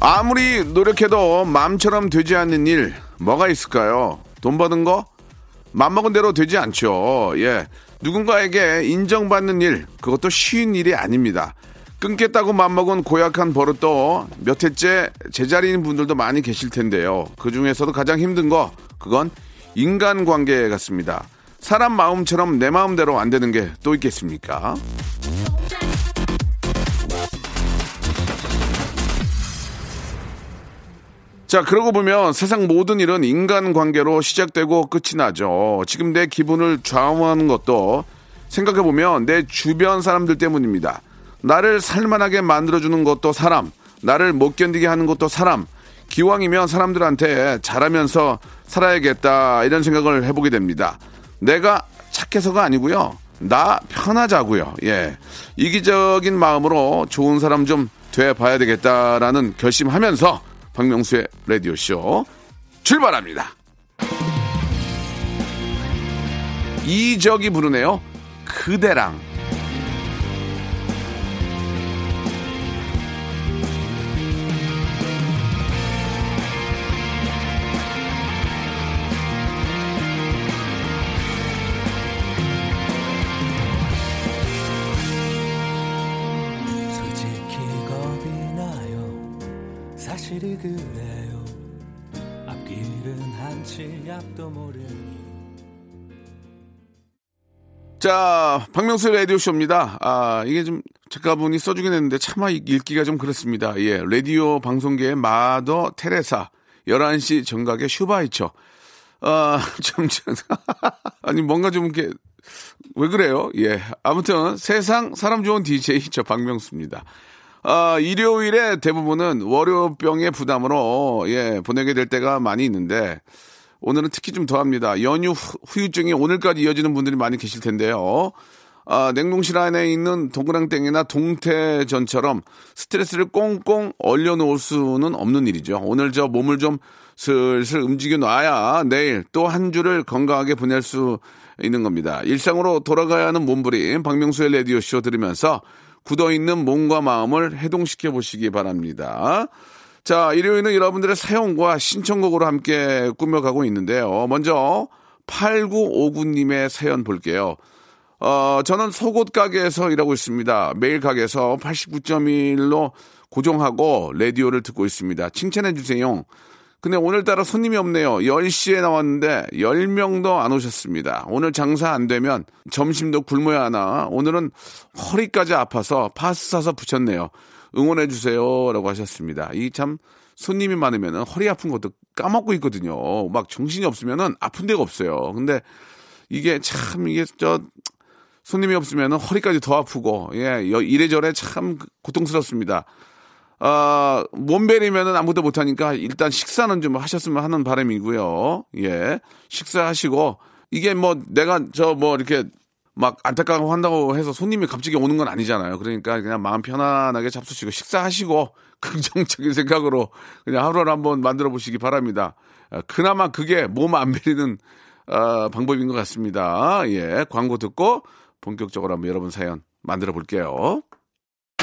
아무리 노력해도 마음처럼 되지 않는 일 뭐가 있을까요? 돈 버는 거? 맘먹은 대로 되지 않죠. 예. 누군가에게 인정받는 일, 그것도 쉬운 일이 아닙니다. 끊겠다고 맘먹은 고약한 버릇도 몇 해째 제자리인 분들도 많이 계실 텐데요. 그 중에서도 가장 힘든 거, 그건 인간관계 같습니다. 사람 마음처럼 내 마음대로 안 되는 게 또 있겠습니까? 자, 그러고 보면 세상 모든 일은 인간 관계로 시작되고 끝이 나죠. 지금 내 기분을 좌우하는 것도 생각해보면 내 주변 사람들 때문입니다. 나를 살만하게 만들어주는 것도 사람, 나를 못 견디게 하는 것도 사람, 기왕이면 사람들한테 잘하면서 살아야겠다, 이런 생각을 해보게 됩니다. 내가 착해서가 아니고요. 나 편하자고요. 예. 이기적인 마음으로 좋은 사람 좀 돼 봐야 되겠다라는 결심하면서 박명수의 라디오쇼 출발합니다. 이적이 부르네요. 그대랑. 자, 박명수의 라디오쇼입니다. 아, 이게 좀 작가분이 써주긴 했는데 차마 읽기가 좀 그렇습니다. 예, 라디오 방송계의 마더 테레사, 11시 정각의 슈바이처. 아, 좀, 좀 아니, 뭔가 좀 이렇게, 왜 그래요? 예. 아무튼, 세상 사람 좋은 DJ, 저 박명수입니다. 아, 일요일에 대부분은 월요병의 부담으로, 예, 보내게 될 때가 많이 있는데, 오늘은 특히 좀 더합니다. 연휴 후- 후유증이 오늘까지 이어지는 분들이 많이 계실 텐데요. 아, 냉동실 안에 있는 동그랑땡이나 동태전처럼 스트레스를 꽁꽁 얼려놓을 수는 없는 일이죠. 오늘 저 몸을 좀 슬슬 움직여 놔야 내일 또 한 주를 건강하게 보낼 수 있는 겁니다. 일상으로 돌아가야 하는 몸부림 박명수의 라디오쇼 들으면서 굳어있는 몸과 마음을 해동시켜 보시기 바랍니다. 자, 일요일은 여러분들의 사연과 신청곡으로 함께 꾸며가고 있는데요. 먼저 8959님의 사연 볼게요. 어, 저는 속옷 가게에서 일하고 있습니다. 매일 가게에서 89.1로 고정하고 라디오를 듣고 있습니다. 칭찬해 주세요. 근데 오늘따라 손님이 없네요. 10시에 나왔는데 10명도 안 오셨습니다. 오늘 장사 안 되면 점심도 굶어야 하나. 오늘은 허리까지 아파서 파스 사서 붙였네요. 응원해 주세요. 라고 하셨습니다. 이 참 손님이 많으면 허리 아픈 것도 까먹고 있거든요. 막 정신이 없으면 아픈 데가 없어요. 근데 이게 참 이게 저 손님이 없으면 허리까지 더 아프고 예 여- 이래저래 참 고통스럽습니다. 아, 몸베리면은 아무도 못하니까 일단 식사는 좀 하셨으면 하는 바람이고요. 예. 식사하시고, 이게 뭐 내가 저 뭐 이렇게 막 안타까워 한다고 해서 손님이 갑자기 오는 건 아니잖아요. 그러니까 그냥 마음 편안하게 잡수시고 식사하시고 긍정적인 생각으로 그냥 하루를 한번 만들어 보시기 바랍니다. 아, 그나마 그게 몸 안 베리는 아, 방법인 것 같습니다. 예. 광고 듣고 본격적으로 한번 여러분 사연 만들어 볼게요.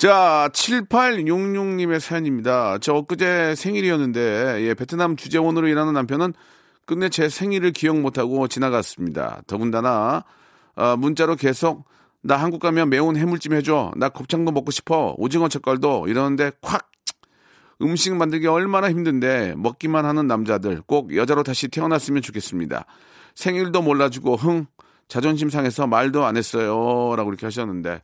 자, 7866님의 사연입니다. 저 엊그제 생일이었는데, 예, 베트남 주재원으로 일하는 남편은 끝내 제 생일을 기억 못하고 지나갔습니다. 더군다나, 아, 문자로 계속, 나 한국 가면 매운 해물찜 해줘. 나 곱창도 먹고 싶어. 오징어 젓갈도. 이러는데, 콱! 음식 만들기 얼마나 힘든데 먹기만 하는 남자들 꼭 여자로 다시 태어났으면 좋겠습니다. 생일도 몰라주고 흥 자존심 상해서 말도 안 했어요. 라고 이렇게 하셨는데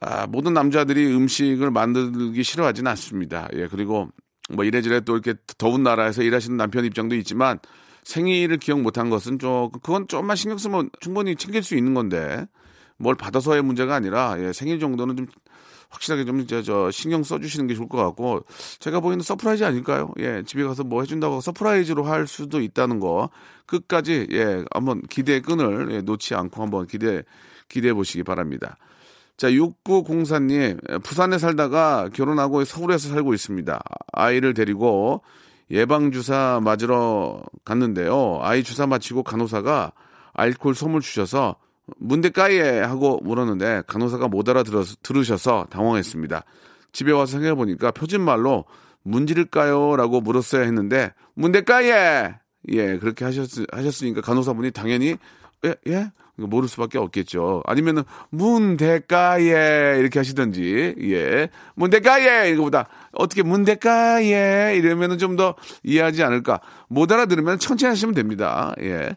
아, 모든 남자들이 음식을 만들기 싫어하지는 않습니다. 예, 그리고 뭐 이래저래 또 이렇게 더운 나라에서 일하시는 남편 입장도 있지만 생일을 기억 못한 것은 좀 그건 좀만 신경 쓰면 충분히 챙길 수 있는 건데 뭘 받아서의 문제가 아니라 예, 생일 정도는 좀 확실하게 좀 저, 저 신경 써주시는 게 좋을 것 같고 제가 보기에는 surprise 아닐까요? 예, 집에 가서 뭐 해준다고 surprise로 할 수도 있다는 거 끝까지 예 한번 기대의 끈을 예, 놓지 않고 한번 기대 기대해 보시기 바랍니다. 자, 6904님, 부산에 살다가 결혼하고 서울에서 살고 있습니다. 아이를 데리고 예방주사 맞으러 갔는데요. 아이 주사 맞히고 간호사가 알코올 솜을 주셔서 문대까예 하고 물었는데 간호사가 못 알아들어 들으셔서 당황했습니다. 집에 와서 생각해보니까 표준말로 문지를까요? 라고 물었어야 했는데 문대까예! 예, 그렇게 하셨, 하셨으니까 간호사분이 당연히 예? 예? 모를 수밖에 없겠죠. 아니면은 문대가에 이렇게 하시든지 예 문대가에 이거보다 어떻게 문대가에 이러면은 좀 더 이해하지 않을까. 못 알아들으면 천천히 하시면 됩니다. 예.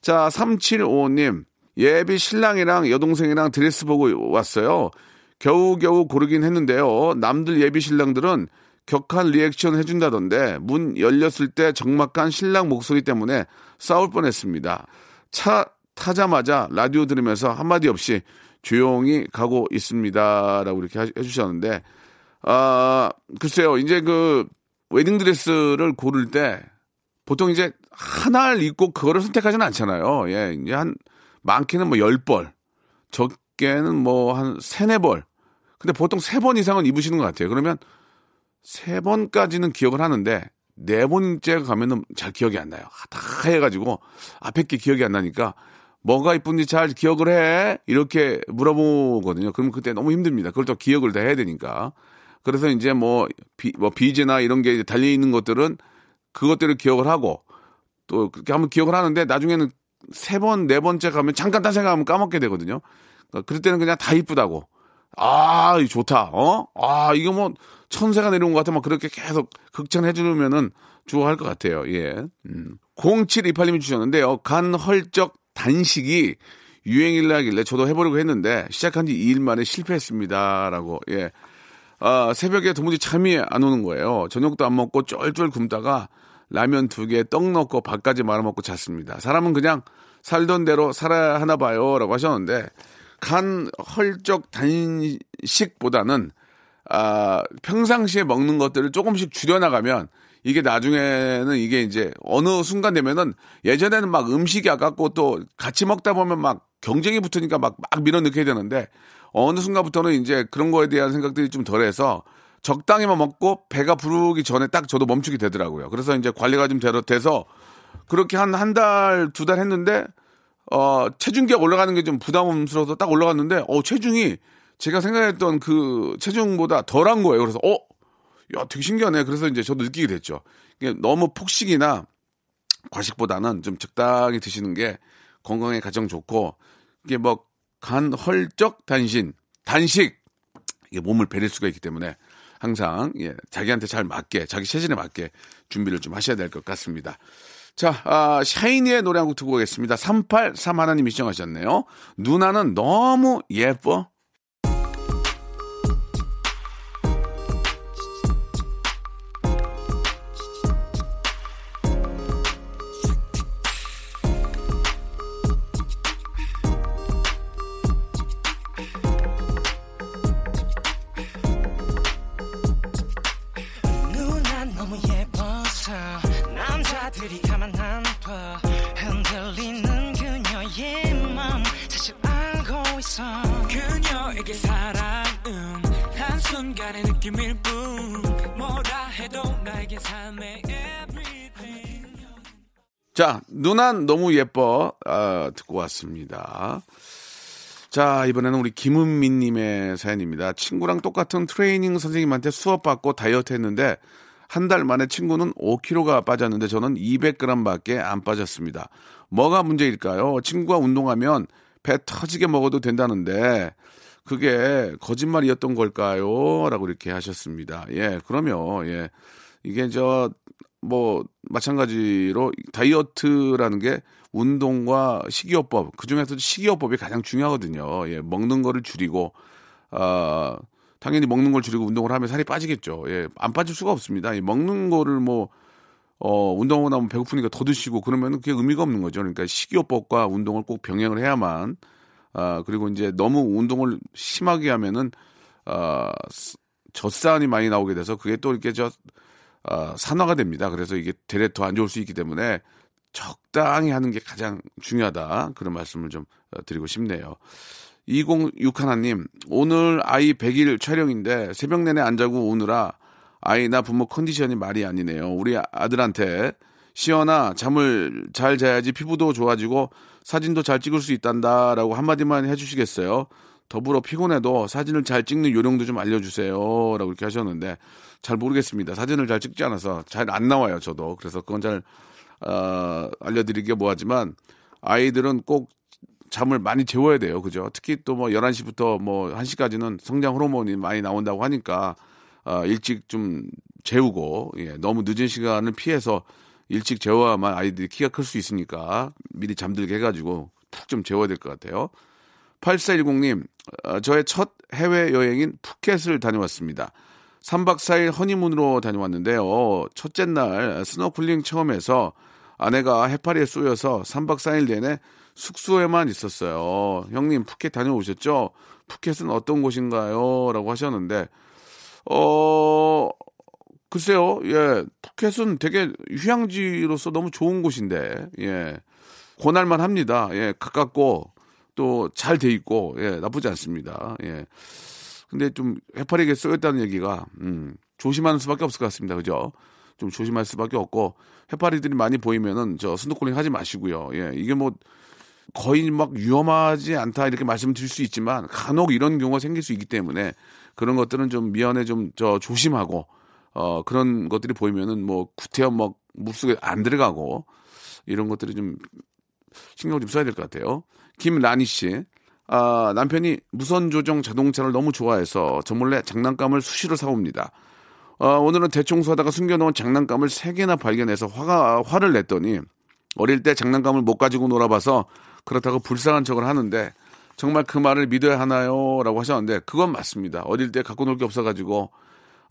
자 3755님 예비 신랑이랑 여동생이랑 드레스 보고 왔어요. 겨우겨우 고르긴 했는데요. 남들 예비 신랑들은 격한 리액션 해준다던데 문 열렸을 때 적막한 신랑 목소리 때문에 싸울 뻔했습니다. 차 타자마자 라디오 들으면서 한마디 없이 조용히 가고 있습니다. 라고 이렇게 해주셨는데, 아, 글쎄요. 이제 그 웨딩드레스를 고를 때 보통 이제 하나를 입고 그거를 선택하지는 않잖아요. 예, 이제 한, 많게는 뭐 10벌, 적게는 뭐 한 세네 벌. 근데 보통 세 번 이상은 입으시는 것 같아요. 그러면 세 번까지는 기억을 하는데 네 번째 가면은 잘 기억이 안 나요. 다 해가지고 앞에 게 기억이 안 나니까 뭐가 이쁜지 잘 기억을 해? 이렇게 물어보거든요. 그럼 그때 너무 힘듭니다. 그걸 또 기억을 다 해야 되니까. 그래서 이제 뭐, 비, 뭐, 비제나 이런 게 달려있는 것들은 그것들을 기억을 하고 또 그렇게 한번 기억을 하는데 나중에는 세 번, 네 번째 가면 잠깐 딴 생각하면 까먹게 되거든요. 그러니까 그럴 때는 그냥 다 이쁘다고. 아, 이 좋다. 어? 아, 이거 뭐 천사가 내려온 것 같아. 막 그렇게 계속 극찬해 주면은 좋아할 것 같아요. 예. 음. 0728님이 주셨는데요. 간 헐적 단식이 유행이라 하길래 저도 해보려고 했는데 시작한 지 2일 만에 실패했습니다. 라고, 예. 아, 새벽에 도무지 잠이 안 오는 거예요. 저녁도 안 먹고 쫄쫄 굶다가 라면 두 개, 떡 넣고 밥까지 말아먹고 잤습니다. 사람은 그냥 살던 대로 살아야 하나 봐요. 라고 하셨는데, 간 헐적 단식보다는, 아, 평상시에 먹는 것들을 조금씩 줄여나가면 이게 나중에는 이게 이제 어느 순간 되면은 예전에는 막 음식이 아깝고 또 같이 먹다 보면 막 경쟁이 붙으니까 막, 막 밀어넣게 되는데 어느 순간부터는 이제 그런 거에 대한 생각들이 좀 덜해서 적당히만 먹고 배가 부르기 전에 딱 저도 멈추게 되더라고요. 그래서 이제 관리가 좀 돼서 그렇게 한 한 달, 두 달 했는데 어, 체중계가 올라가는 게 좀 부담스러워서 딱 올라갔는데 어, 체중이 제가 생각했던 그 체중보다 덜한 거예요. 그래서 어, 야, 되게 신기하네. 그래서 이제 저도 느끼게 됐죠. 너무 폭식이나 과식보다는 좀 적당히 드시는 게 건강에 가장 좋고 이게 뭐 간 헐적 단신 단식 이게 몸을 베릴 수가 있기 때문에 항상 예, 자기한테 잘 맞게 자기 체질에 맞게 준비를 좀 하셔야 될 것 같습니다. 자, 아, 샤이니의 노래 한 곡 듣고 오겠습니다. 383 하나님이 시청하셨네요. 누나는 너무 예뻐. 자, 누난 너무 예뻐. 아, 듣고 왔습니다. 자, 이번에는 우리 김은미님의 사연입니다. 친구랑 똑같은 트레이닝 선생님한테 수업 받고 다이어트 했는데, 한 달 만에 친구는 5kg가 빠졌는데, 저는 200g 밖에 안 빠졌습니다. 뭐가 문제일까요? 친구가 운동하면 배 터지게 먹어도 된다는데, 그게 거짓말이었던 걸까요? 라고 이렇게 하셨습니다. 예, 그러면, 예. 이게 저, 뭐, 마찬가지로 다이어트라는 게 운동과 식이요법, 그 중에서도 식이요법이 가장 중요하거든요. 예, 먹는 거를 줄이고, 아, 당연히 먹는 걸 줄이고 운동을 하면 살이 빠지겠죠. 예, 안 빠질 수가 없습니다. 이 먹는 거를 뭐, 어, 운동하고 나면 배고프니까 더 드시고 그러면 그게 의미가 없는 거죠. 그러니까 식이요법과 운동을 꼭 병행을 해야만, 아, 그리고 이제 너무 운동을 심하게 하면은, 아, 젖산이 많이 나오게 돼서 그게 또 이렇게 저, 아, 산화가 됩니다. 그래서 이게 되레 더 안 좋을 수 있기 때문에 적당히 하는 게 가장 중요하다. 그런 말씀을 좀 어, 드리고 싶네요. 206 하나님, 오늘 아이 100일 촬영인데 새벽 내내 안 자고 오느라 아이 나 부모 컨디션이 말이 아니네요. 우리 아들한테 시연아 잠을 잘 자야지 피부도 좋아지고 사진도 잘 찍을 수 있단다라고 한마디만 해주시겠어요? 더불어 피곤해도 사진을 잘 찍는 요령도 좀 알려주세요. 라고 이렇게 하셨는데 잘 모르겠습니다. 사진을 잘 찍지 않아서 잘 안 나와요. 저도. 그래서 그건 잘 어, 알려드리기가 뭐하지만 아이들은 꼭 잠을 많이 재워야 돼요. 그죠? 특히 또 뭐 11시부터 뭐 1시까지는 성장 호르몬이 많이 나온다고 하니까 어, 일찍 좀 재우고 예, 너무 늦은 시간을 피해서 일찍 재워야만 아이들이 키가 클 수 있으니까 미리 잠들게 해가지고 푹 좀 재워야 될 것 같아요. 8410님, 어, 저의 첫 해외여행인 푸켓을 다녀왔습니다. 3박 4일 허니문으로 다녀왔는데요. 첫째 날 스노클링 처음 해서 아내가 해파리에 쏘여서 3박 4일 내내 숙소에만 있었어요. 형님, 푸켓 다녀오셨죠? 푸켓은 어떤 곳인가요? 라고 하셨는데, 어, 글쎄요, 예, 푸켓은 되게 휴양지로서 너무 좋은 곳인데, 예, 권할만 합니다. 예, 가깝고, 또 잘 돼 있고, 예, 나쁘지 않습니다. 예. 근데 좀 해파리에게 쏘였다는 얘기가, 음, 조심하는 수밖에 없을 것 같습니다. 그죠? 좀 조심할 수밖에 없고, 해파리들이 많이 보이면은 저 스노클링 하지 마시고요. 예, 이게 뭐, 거의 막 위험하지 않다 이렇게 말씀드릴 수 있지만 간혹 이런 경우가 생길 수 있기 때문에 그런 것들은 좀 미연에 좀저 조심하고 어 그런 것들이 보이면은 뭐 구태여 막 물속에 안 들어가고 이런 것들이 좀 신경을 좀 써야 될 것 같아요. 김라니 씨. 아, 남편이 무선 조정 자동차를 너무 좋아해서 저 몰래 장난감을 수시로 사옵니다. 어, 오늘은 대청소하다가 숨겨놓은 장난감을 세 개나 발견해서 화가 화를 냈더니 어릴 때 장난감을 못 가지고 놀아봐서 그렇다고 불쌍한 척을 하는데 정말 그 말을 믿어야 하나요? 라고 하셨는데 그건 맞습니다. 어릴 때 갖고 놀 게 없어가지고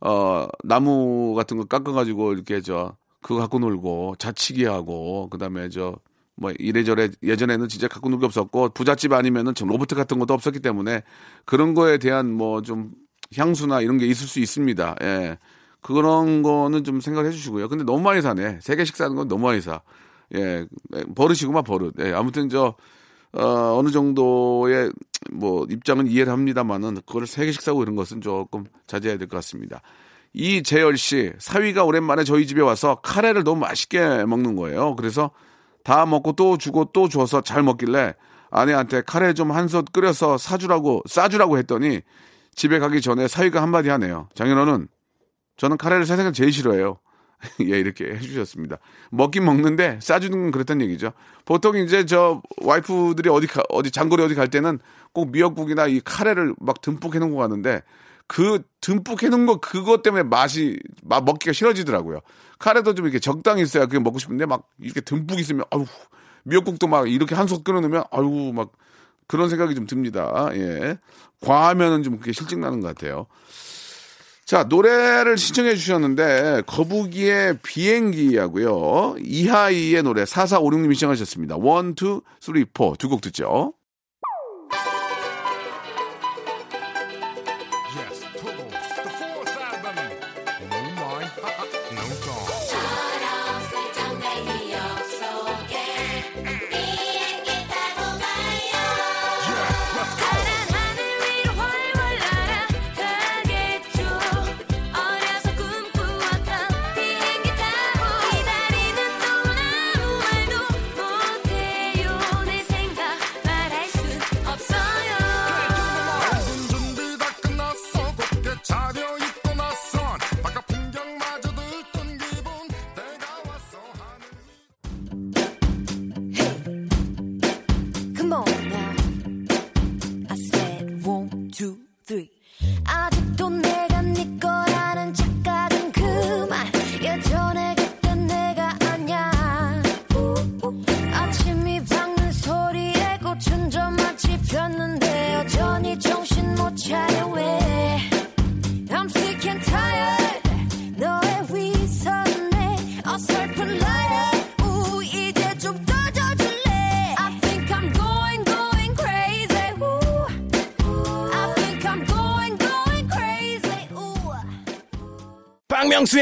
어 나무 같은 거 깎아가지고 이렇게 저 그거 갖고 놀고 자치기 하고 그다음에 저 뭐 이래저래 예전에는 진짜 갖고 놀게 없었고 부잣집 아니면은 좀 로봇 같은 것도 없었기 때문에 그런 거에 대한 뭐 좀 향수나 이런 게 있을 수 있습니다. 예. 그런 거는 좀 생각해 주시고요. 근데 너무 많이 사네. 세 개씩 사는 건 너무 많이 사. 예, 버릇이구만, 버릇. 예, 아무튼 저, 어, 어느 정도의 뭐 입장은 이해를 합니다만은 그걸 세 개씩 사고 이런 것은 조금 자제해야 될 것 같습니다. 이재열 씨, 사위가 오랜만에 저희 집에 와서 카레를 너무 맛있게 먹는 거예요. 그래서 다 먹고 또 주고 또 줘서 잘 먹길래 아내한테 카레 좀 한 솥 끓여서 사주라고, 싸주라고 했더니 집에 가기 전에 사위가 한마디 하네요. 장인어른, 저는 카레를 세상에 제일 싫어해요. 예, 이렇게 해주셨습니다. 먹긴 먹는데 싸주는 건 그렇다는 얘기죠. 보통 이제 저 와이프들이 어디 가, 어디 장거리 어디 갈 때는 꼭 미역국이나 이 카레를 막 듬뿍 해놓고 가는데 그 듬뿍 해놓은 거 그것 때문에 맛이 막 먹기가 싫어지더라고요. 카레도 좀 이렇게 적당히 있어야 그게 먹고 싶은데 막 이렇게 듬뿍 있으면 아우 미역국도 막 이렇게 한솥 끓여놓으면 아유 막 그런 생각이 좀 듭니다. 예. 과하면은 좀 그게 실증 나는 것 같아요. 자, 노래를 신청해 주셨는데, 거북이의 비행기하고요. 이하이의 노래, 4456님이 신청하셨습니다. 1, 2, 3, 4. 두 곡 듣죠.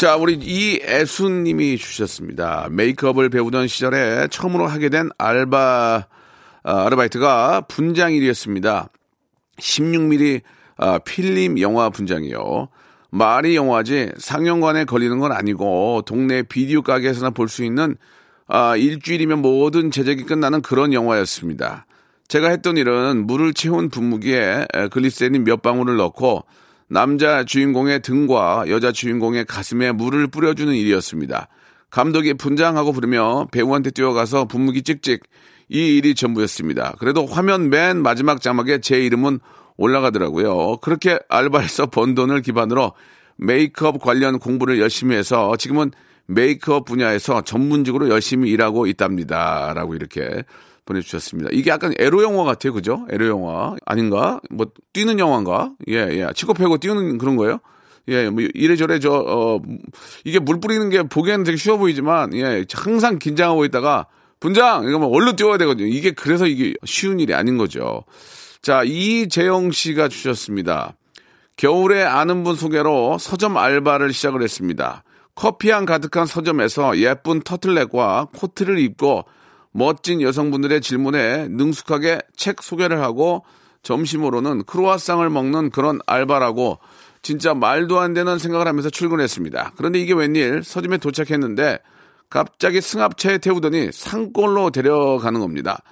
자, 우리 이애순님이 주셨습니다. 메이크업을 배우던 시절에 처음으로 하게 된 알바, 아, 아르바이트가 분장일이었습니다. 16mm 아, 필름 영화 분장이요. 말이 영화지 상영관에 걸리는 건 아니고 동네 비디오 가게에서나 볼 수 있는 아, 일주일이면 모든 제작이 끝나는 그런 영화였습니다. 제가 했던 일은 물을 채운 분무기에 에, 글리세린 몇 방울을 넣고 남자 주인공의 등과 여자 주인공의 가슴에 물을 뿌려주는 일이었습니다. 감독이 분장하고 부르며 배우한테 뛰어가서 분무기 찍찍 이 일이 전부였습니다. 그래도 화면 맨 마지막 자막에 제 이름은 올라가더라고요. 그렇게 알바에서 번 돈을 기반으로 메이크업 관련 공부를 열심히 해서 지금은 메이크업 분야에서 전문직으로 열심히 일하고 있답니다. 라고 이렇게 보내주셨습니다. 이게 약간 에로 영화 같아요. 그죠? 에로 영화. 아닌가? 뭐, 뛰는 영화인가? 예, 예. 치고 패고 뛰는 그런 거예요? 예, 뭐, 이래저래 저, 어, 이게 물 뿌리는 게 보기에는 되게 쉬워 보이지만, 예, 항상 긴장하고 있다가, 분장! 이거 뭐, 얼른 뛰어야 되거든요. 이게 그래서 이게 쉬운 일이 아닌 거죠. 자, 이재영 씨가 주셨습니다. 겨울에 아는 분 소개로 서점 알바를 시작을 했습니다. 커피향 가득한 서점에서 예쁜 터틀넥과 코트를 입고 멋진 여성분들의 질문에 능숙하게 책 소개를 하고 점심으로는 크로아상을 먹는 그런 알바라고 진짜 말도 안 되는 생각을 하면서 출근했습니다. 그런데 이게 웬일 서점에 도착했는데 갑자기 승합차에 태우더니 산골로 데려가는 겁니다.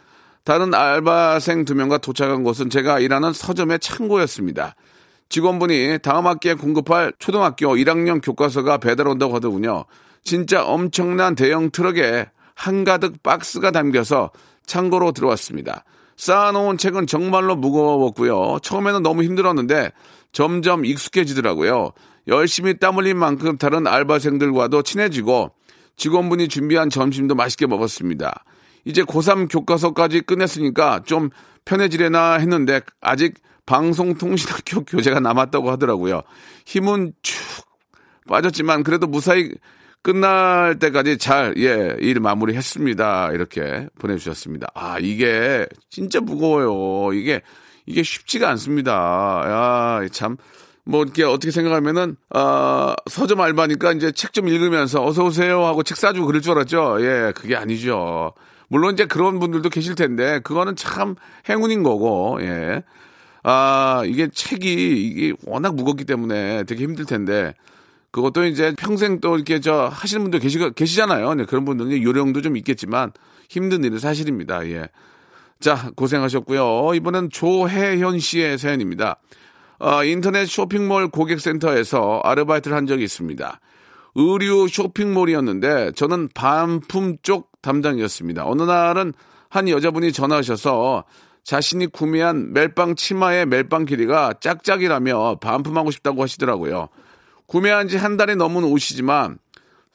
다른 알바생 두 명과 도착한 곳은 제가 일하는 서점의 창고였습니다. 직원분이 다음 학기에 공급할 초등학교 1학년 교과서가 배달 온다고 하더군요. 진짜 엄청난 대형 트럭에 한가득 박스가 담겨서 창고로 들어왔습니다. 쌓아놓은 책은 정말로 무거웠고요. 처음에는 너무 힘들었는데 점점 익숙해지더라고요. 열심히 땀 흘린 만큼 다른 알바생들과도 친해지고 직원분이 준비한 점심도 맛있게 먹었습니다. 이제 고3 교과서까지 끝냈으니까 좀 편해지려나 했는데 아직 방송통신학교 교재가 남았다고 하더라고요. 힘은 축 빠졌지만 그래도 무사히 끝날 때까지 잘, 예, 일 마무리 했습니다. 이렇게 보내주셨습니다. 아, 이게 진짜 무거워요. 이게, 이게 쉽지가 않습니다. 야, 참. 뭐, 이렇게 어떻게 생각하면은, 아, 서점 알바니까 이제 책 좀 읽으면서 어서오세요 하고 책 싸주고 그럴 줄 알았죠. 예, 그게 아니죠. 물론 이제 그런 분들도 계실 텐데, 그거는 참 행운인 거고, 예. 아, 이게 책이, 이게 워낙 무겁기 때문에 되게 힘들 텐데, 그것도 이제 평생 또 이렇게 저 하시는 분들 계시, 계시잖아요. 네, 그런 분들은 요령도 좀 있겠지만 힘든 일은 사실입니다. 예. 자, 고생하셨고요. 이번엔 조혜현 씨의 사연입니다. 어, 인터넷 쇼핑몰 고객센터에서 아르바이트를 한 적이 있습니다. 의류 쇼핑몰이었는데 저는 반품 쪽 담당이었습니다. 어느 날은 한 여자분이 전화하셔서 자신이 구매한 멜빵 치마의 멜빵 길이가 짝짝이라며 반품하고 싶다고 하시더라고요. 구매한 지 한 달이 넘은 옷이지만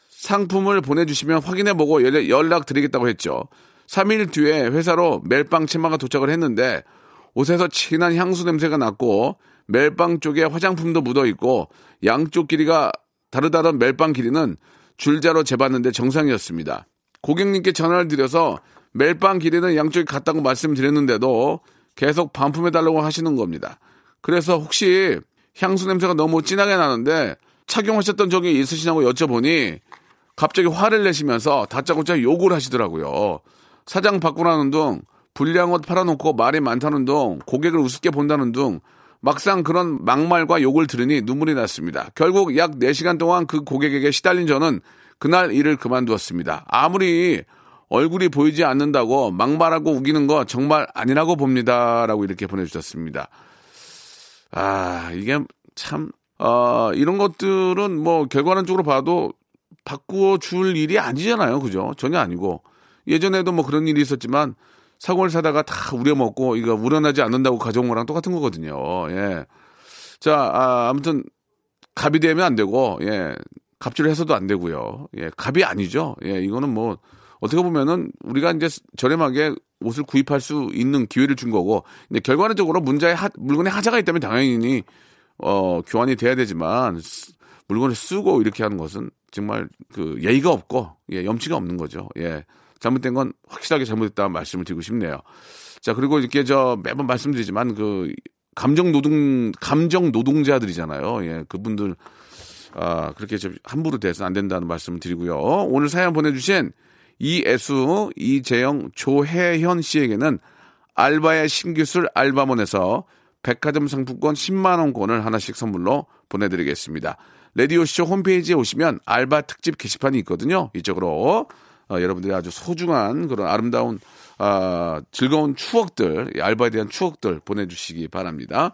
상품을 보내주시면 확인해보고 연락 드리겠다고 했죠. 3일 뒤에 회사로 멜빵 치마가 도착을 했는데 옷에서 진한 향수 냄새가 났고 멜빵 쪽에 화장품도 묻어 있고 양쪽 길이가 다르다던 멜빵 길이는 줄자로 재봤는데 정상이었습니다. 고객님께 전화를 드려서 멜빵 길이는 양쪽이 같다고 말씀드렸는데도 계속 반품해달라고 하시는 겁니다. 그래서 혹시 향수 냄새가 너무 진하게 나는데 착용하셨던 적이 있으시냐고 여쭤보니 갑자기 화를 내시면서 다짜고짜 욕을 하시더라고요. 사장 바꾸라는 둥, 불량 옷 팔아놓고 말이 많다는 둥, 고객을 우습게 본다는 둥, 막상 그런 막말과 욕을 들으니 눈물이 났습니다. 결국 약 4시간 동안 그 고객에게 시달린 저는 그날 일을 그만두었습니다. 아무리 얼굴이 보이지 않는다고 막말하고 우기는 거 정말 아니라고 봅니다. 라고 이렇게 보내주셨습니다. 아, 이게 참, 어, 이런 것들은 뭐 결과론적으로 봐도 바꾸어 줄 일이 아니잖아요. 그죠? 전혀 아니고. 예전에도 뭐 그런 일이 있었지만 사고를 사다가 다 우려먹고 이거 우려나지 않는다고 가져온 거랑 똑같은 거거든요. 예. 자, 아, 아무튼 갑이 되면 안 되고, 예. 갑질을 해서도 안 되고요. 예. 갑이 아니죠. 예. 이거는 뭐 어떻게 보면은 우리가 이제 저렴하게 옷을 구입할 수 있는 기회를 준 거고, 근데 결과론적으로 문자에 하, 물건에 하자가 있다면 당연히 어, 교환이 돼야 되지만 쓰- 물건을 쓰고 이렇게 하는 것은 정말 그 예의가 없고 예, 염치가 없는 거죠. 예. 잘못된 건 확실하게 잘못했다 말씀을 드리고 싶네요. 자, 그리고 이렇게 저 매번 말씀드리지만 그 감정 노동 감정 노동자들이잖아요. 예. 그분들 아, 그렇게 좀 함부로 대해서 안 된다는 말씀을 드리고요. 오늘 사연 보내 주신 이애수, 이재영, 조혜현 씨에게는 알바의 신기술 알바몬에서 백화점 상품권 10만원권을 하나씩 선물로 보내드리겠습니다. 레디오쇼 홈페이지에 오시면 알바 특집 게시판이 있거든요. 이쪽으로 어, 여러분들이 아주 소중한 그런 아름다운 아, 즐거운 추억들, 이 알바에 대한 추억들 보내주시기 바랍니다.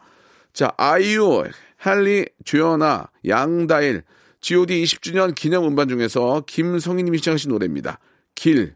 자, 아이유, 할리, 조연아, 양다일, G.O.D 20주년 기념 음반 중에서 김성희님이 시청하신 노래입니다. 길.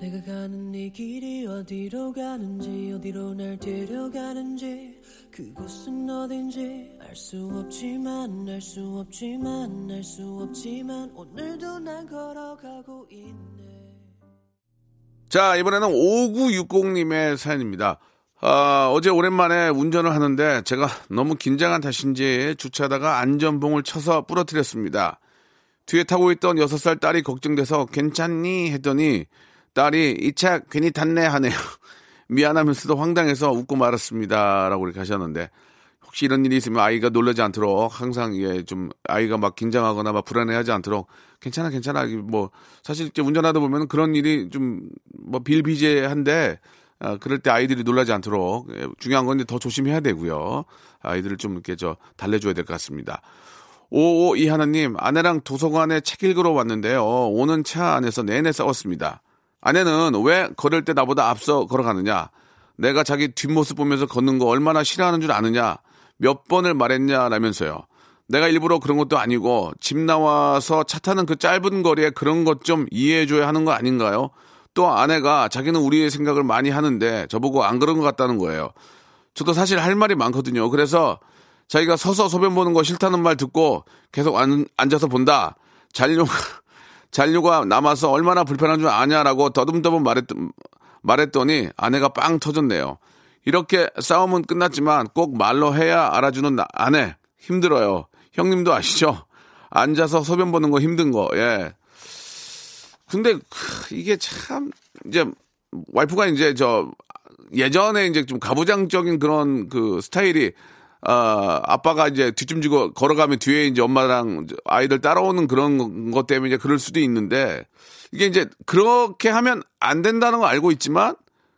내가 가는 이 길이 어디로 가는지 어디로 날 데려가는지 그곳은 어딘지 알 수 없지만 알 수 없지만 알 수 없지만 오늘도 난 걸어가고 있네 자, 이번에는 5960님의 사연입니다. 아, 어제 오랜만에 운전을 하는데 제가 너무 긴장한 탓인지 주차하다가 안전봉을 쳐서 부러뜨렸습니다. 뒤에 타고 있던 6살 딸이 걱정돼서 괜찮니? 했더니 딸이 이 차 괜히 탔네 하네요. 미안하면서도 황당해서 웃고 말았습니다. 라고 이렇게 하셨는데 혹시 이런 일이 있으면 아이가 놀라지 않도록 항상 예, 좀 아이가 막 긴장하거나 막 불안해하지 않도록 괜찮아 괜찮아 뭐 사실 운전하다 보면 그런 일이 좀 뭐 빌비재한데 아, 그럴 때 아이들이 놀라지 않도록 예, 중요한 건 이제 더 조심해야 되고요 아이들을 좀 이렇게 저 달래줘야 될 것 같습니다. 오오이 하나님 아내랑 도서관에 책 읽으러 왔는데요 오는 차 안에서 내내 싸웠습니다. 아내는 왜 걸을 때 나보다 앞서 걸어가느냐 내가 자기 뒷모습 보면서 걷는 거 얼마나 싫어하는 줄 아느냐 몇 번을 말했냐라면서요. 내가 일부러 그런 것도 아니고 집 나와서 차 타는 그 짧은 거리에 그런 것 좀 이해해줘야 하는 거 아닌가요? 또 아내가 자기는 우리의 생각을 많이 하는데 저보고 안 그런 것 같다는 거예요. 저도 사실 할 말이 많거든요. 그래서 자기가 서서 소변 보는 거 싫다는 말 듣고 계속 앉, 앉아서 본다. 잔류가, 잔류가 남아서 얼마나 불편한 줄 아냐라고 더듬더듬 말했, 말했더니 아내가 빵 터졌네요. 이렇게 싸움은 끝났지만 꼭 말로 해야 알아주는 나- 아내 힘들어요. 형님도 아시죠? 앉아서 소변 보는 거 힘든 거. 예. 근데 크, 이게 참 이제 와이프가 이제 저 예전에 이제 좀 가부장적인 그런 그 스타일이 아, 아빠가 이제 뒷짐지고 걸어가면 뒤에 이제 엄마랑 아이들 따라오는 그런 것 때문에 이제 그럴 수도 있는데 이게 이제 그렇게 하면 안 된다는 거 알고 있지만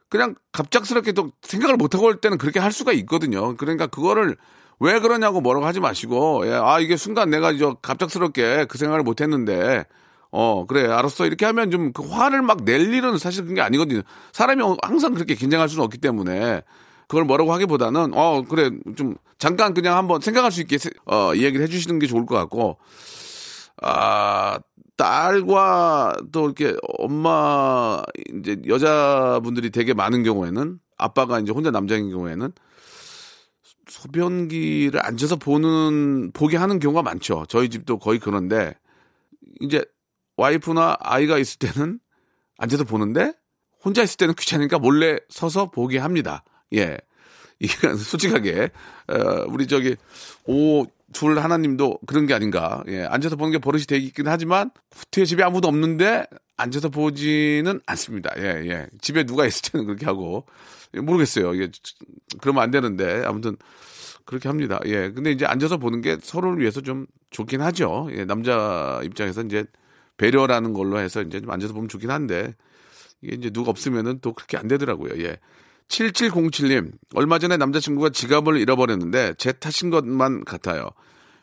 그냥 갑작스럽게 또 생각을 못하고 올 때는 그렇게 할 수가 있거든요. 그러니까 그거를 왜 그러냐고 뭐라고 하지 마시고, 예, 아, 이게 순간 내가 저 갑작스럽게 그 생각을 못 했는데, 어, 그래, 알았어. 이렇게 하면 좀 그 화를 막 낼 일은 사실 그런 게 아니거든요. 사람이 항상 그렇게 긴장할 수는 없기 때문에, 그걸 뭐라고 하기보다는, 어, 그래, 좀 잠깐 그냥 한번 생각할 수 있게, 세- 어, 이야기를 해주시는 게 좋을 것 같고, 아, 딸과 또 이렇게 엄마, 이제 여자분들이 되게 많은 경우에는, 아빠가 이제 혼자 남자인 경우에는, 소변기를 앉아서 보는, 보게 하는 경우가 많죠. 저희 집도 거의 그런데, 이제 와이프나 아이가 있을 때는 앉아서 보는데, 혼자 있을 때는 귀찮으니까 몰래 서서 보게 합니다. 예. 이게 솔직하게, 어, 우리 저기, 오, 둘 하나님도 그런 게 아닌가. 예. 앉아서 보는 게 버릇이 되긴 하지만, 후퇴 집에 아무도 없는데, 앉아서 보지는 않습니다. 예, 예. 집에 누가 있을 때는 그렇게 하고, 예, 모르겠어요. 이게, 그러면 안 되는데, 아무튼, 그렇게 합니다. 예. 근데 이제 앉아서 보는 게 서로를 위해서 좀 좋긴 하죠. 예. 남자 입장에서 이제 배려라는 걸로 해서 이제 좀 앉아서 보면 좋긴 한데, 이게 이제 누가 없으면은 또 그렇게 안 되더라고요. 예. 7707님, 얼마 전에 남자친구가 지갑을 잃어버렸는데 제 탓인 것만 같아요.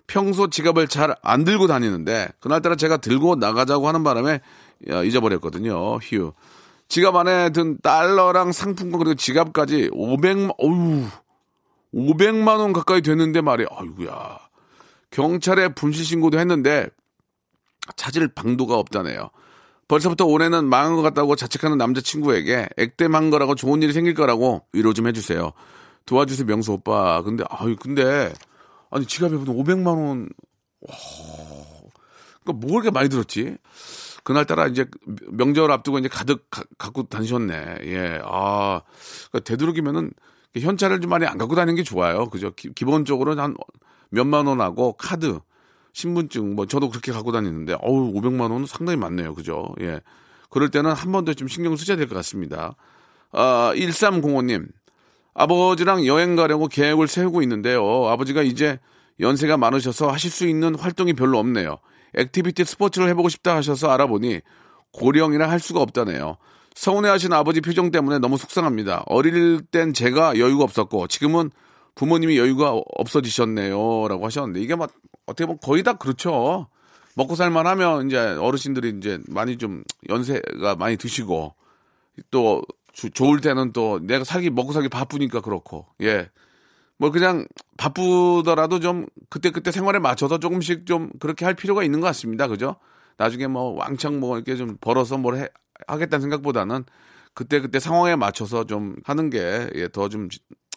평소 지갑을 잘 안 들고 다니는데 그날따라 제가 들고 나가자고 하는 바람에 야, 잊어버렸거든요. 휴. 지갑 안에 든 달러랑 상품권 그리고 지갑까지 500만 어우 500만 원 가까이 됐는데 말이야. 아이고야. 경찰에 분실 신고도 했는데 찾을 방도가 없다네요. 벌써부터 올해는 망한 것 같다고 자책하는 남자친구에게 액땜한 거라고 좋은 일이 생길 거라고 위로 좀 해주세요. 도와주세요, 명수 오빠. 근데, 아유, 근데, 아니, 지갑에 무슨 500만원, 와, 그니까 뭐 그렇게 많이 들었지? 그날따라 이제 명절 앞두고 이제 가득 가- 갖고 다니셨네. 예, 아, 그러니까 되도록이면은 현찰을 좀 많이 안 갖고 다니는 게 좋아요. 그죠? 기, 기본적으로는 한 몇만 원하고 카드, 신분증, 뭐 저도 그렇게 갖고 다니는데, 어우, 500만 원은 상당히 많네요. 그죠? 예. 그럴 때는 한 번 더 좀 신경 쓰셔야 될 것 같습니다. 아, 1305님. 아버지랑 여행 가려고 계획을 세우고 있는데요. 아버지가 이제 연세가 많으셔서 하실 수 있는 활동이 별로 없네요. activity 스포츠를 해보고 싶다 하셔서 알아보니 고령이라 할 수가 없다네요. 서운해하신 아버지 표정 때문에 너무 속상합니다. 어릴 땐 제가 여유가 없었고 지금은 부모님이 여유가 없어지셨네요라고 하셨는데 이게 막 어떻게 보면 거의 다 그렇죠. 먹고 살만 하면 이제 어르신들이 이제 많이 좀 연세가 많이 드시고 또 주- 좋을 때는 또 내가 살기 먹고 살기 바쁘니까 그렇고 예. 뭐 그냥 바쁘더라도 좀 그때그때 생활에 맞춰서 조금씩 좀 그렇게 할 필요가 있는 것 같습니다. 그죠? 나중에 뭐 왕창 뭐 이렇게 좀 벌어서 뭘 해, 하겠다는 생각보다는 그때그때 상황에 맞춰서 좀 하는 게 예, 더좀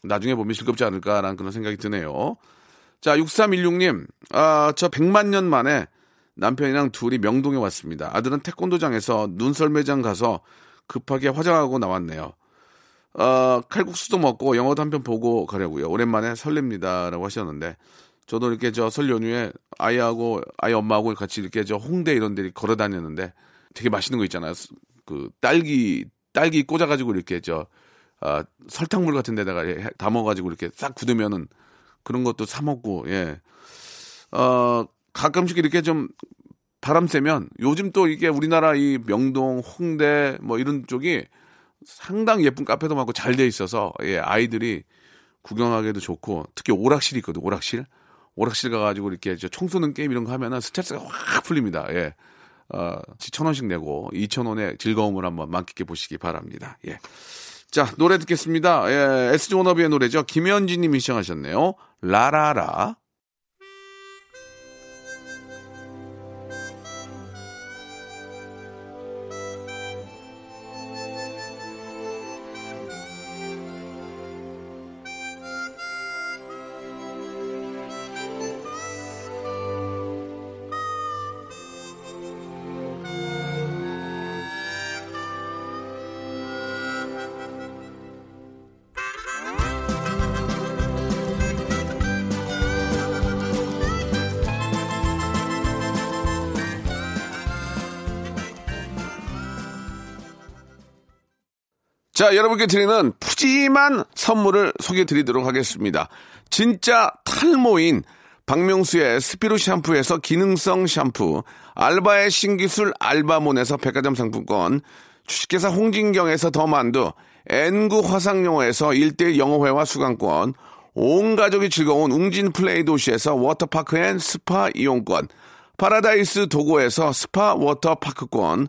나중에 보면 즐겁지 않을까라는 그런 생각이 드네요. 자, 6316님, 아, 저 100만 년 만에 남편이랑 둘이 명동에 왔습니다. 아들은 태권도장에서 눈썰 매장 가서 급하게 화장하고 나왔네요. 어, 칼국수도 먹고 영화도 한 편 보고 가려고요. 오랜만에 설렙니다라고 하셨는데 저도 이렇게 저 설 연휴에 아이하고 아이 엄마하고 같이 이렇게 저 홍대 이런 데 걸어 다녔는데 되게 맛있는 거 있잖아요. 그 딸기 딸기 꽂아 가지고 이렇게 저 아, 설탕물 같은 데다가 해- 담아 가지고 이렇게 싹 굳으면은 그런 것도 사 먹고 예. 어 가끔씩 이렇게 좀 바람 쐬면 요즘 또 이게 우리나라 이 명동, 홍대 뭐 이런 쪽이 상당히 예쁜 카페도 많고 잘 돼 있어서 예, 아이들이 구경하기도 좋고 특히 오락실이 있거든 오락실 오락실 가가지고 이렇게 저총 쏘는 게임 이런 거 하면은 스트레스가 확 풀립니다 예. 어, 천 원씩 내고 이천 원의 즐거움을 한번 만끽해 보시기 바랍니다 예. 자 노래 듣겠습니다. 예, SG 워너비의 노래죠. 김현진님이 시청하셨네요. 라라라 자, 여러분께 드리는 푸짐한 선물을 소개해 드리도록 하겠습니다. 진짜 탈모인 박명수의 스피루 샴푸에서 기능성 샴푸, 알바의 신기술 알바몬에서 백화점 상품권, 주식회사 홍진경에서 더 만두, N구 화상영어에서 1대1 영어회화 수강권, 온 가족이 즐거운 웅진 플레이 도시에서 워터파크 and 스파 이용권, 파라다이스 도고에서 스파 워터파크권,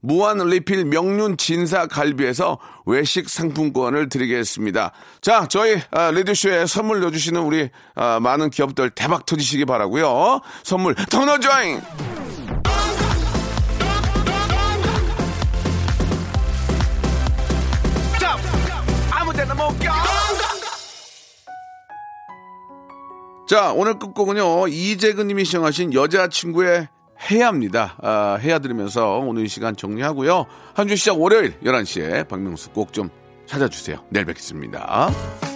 무한 리필 명륜 진사 갈비에서 외식 상품권을 드리겠습니다. 자, 저희 아, 레디쇼에 선물 넣어주시는 우리 아, 많은 기업들 대박 터지시기 바라고요. 선물 더 넣어줘잉! 자, 오늘 끝곡은요, 이재근 님이 시청하신 여자친구의 해야입니다. 아, 해야 들으면서 오늘 이 시간 정리하고요. 한 주 시작 월요일 11시에 박명수 꼭 좀 찾아주세요. 내일 뵙겠습니다.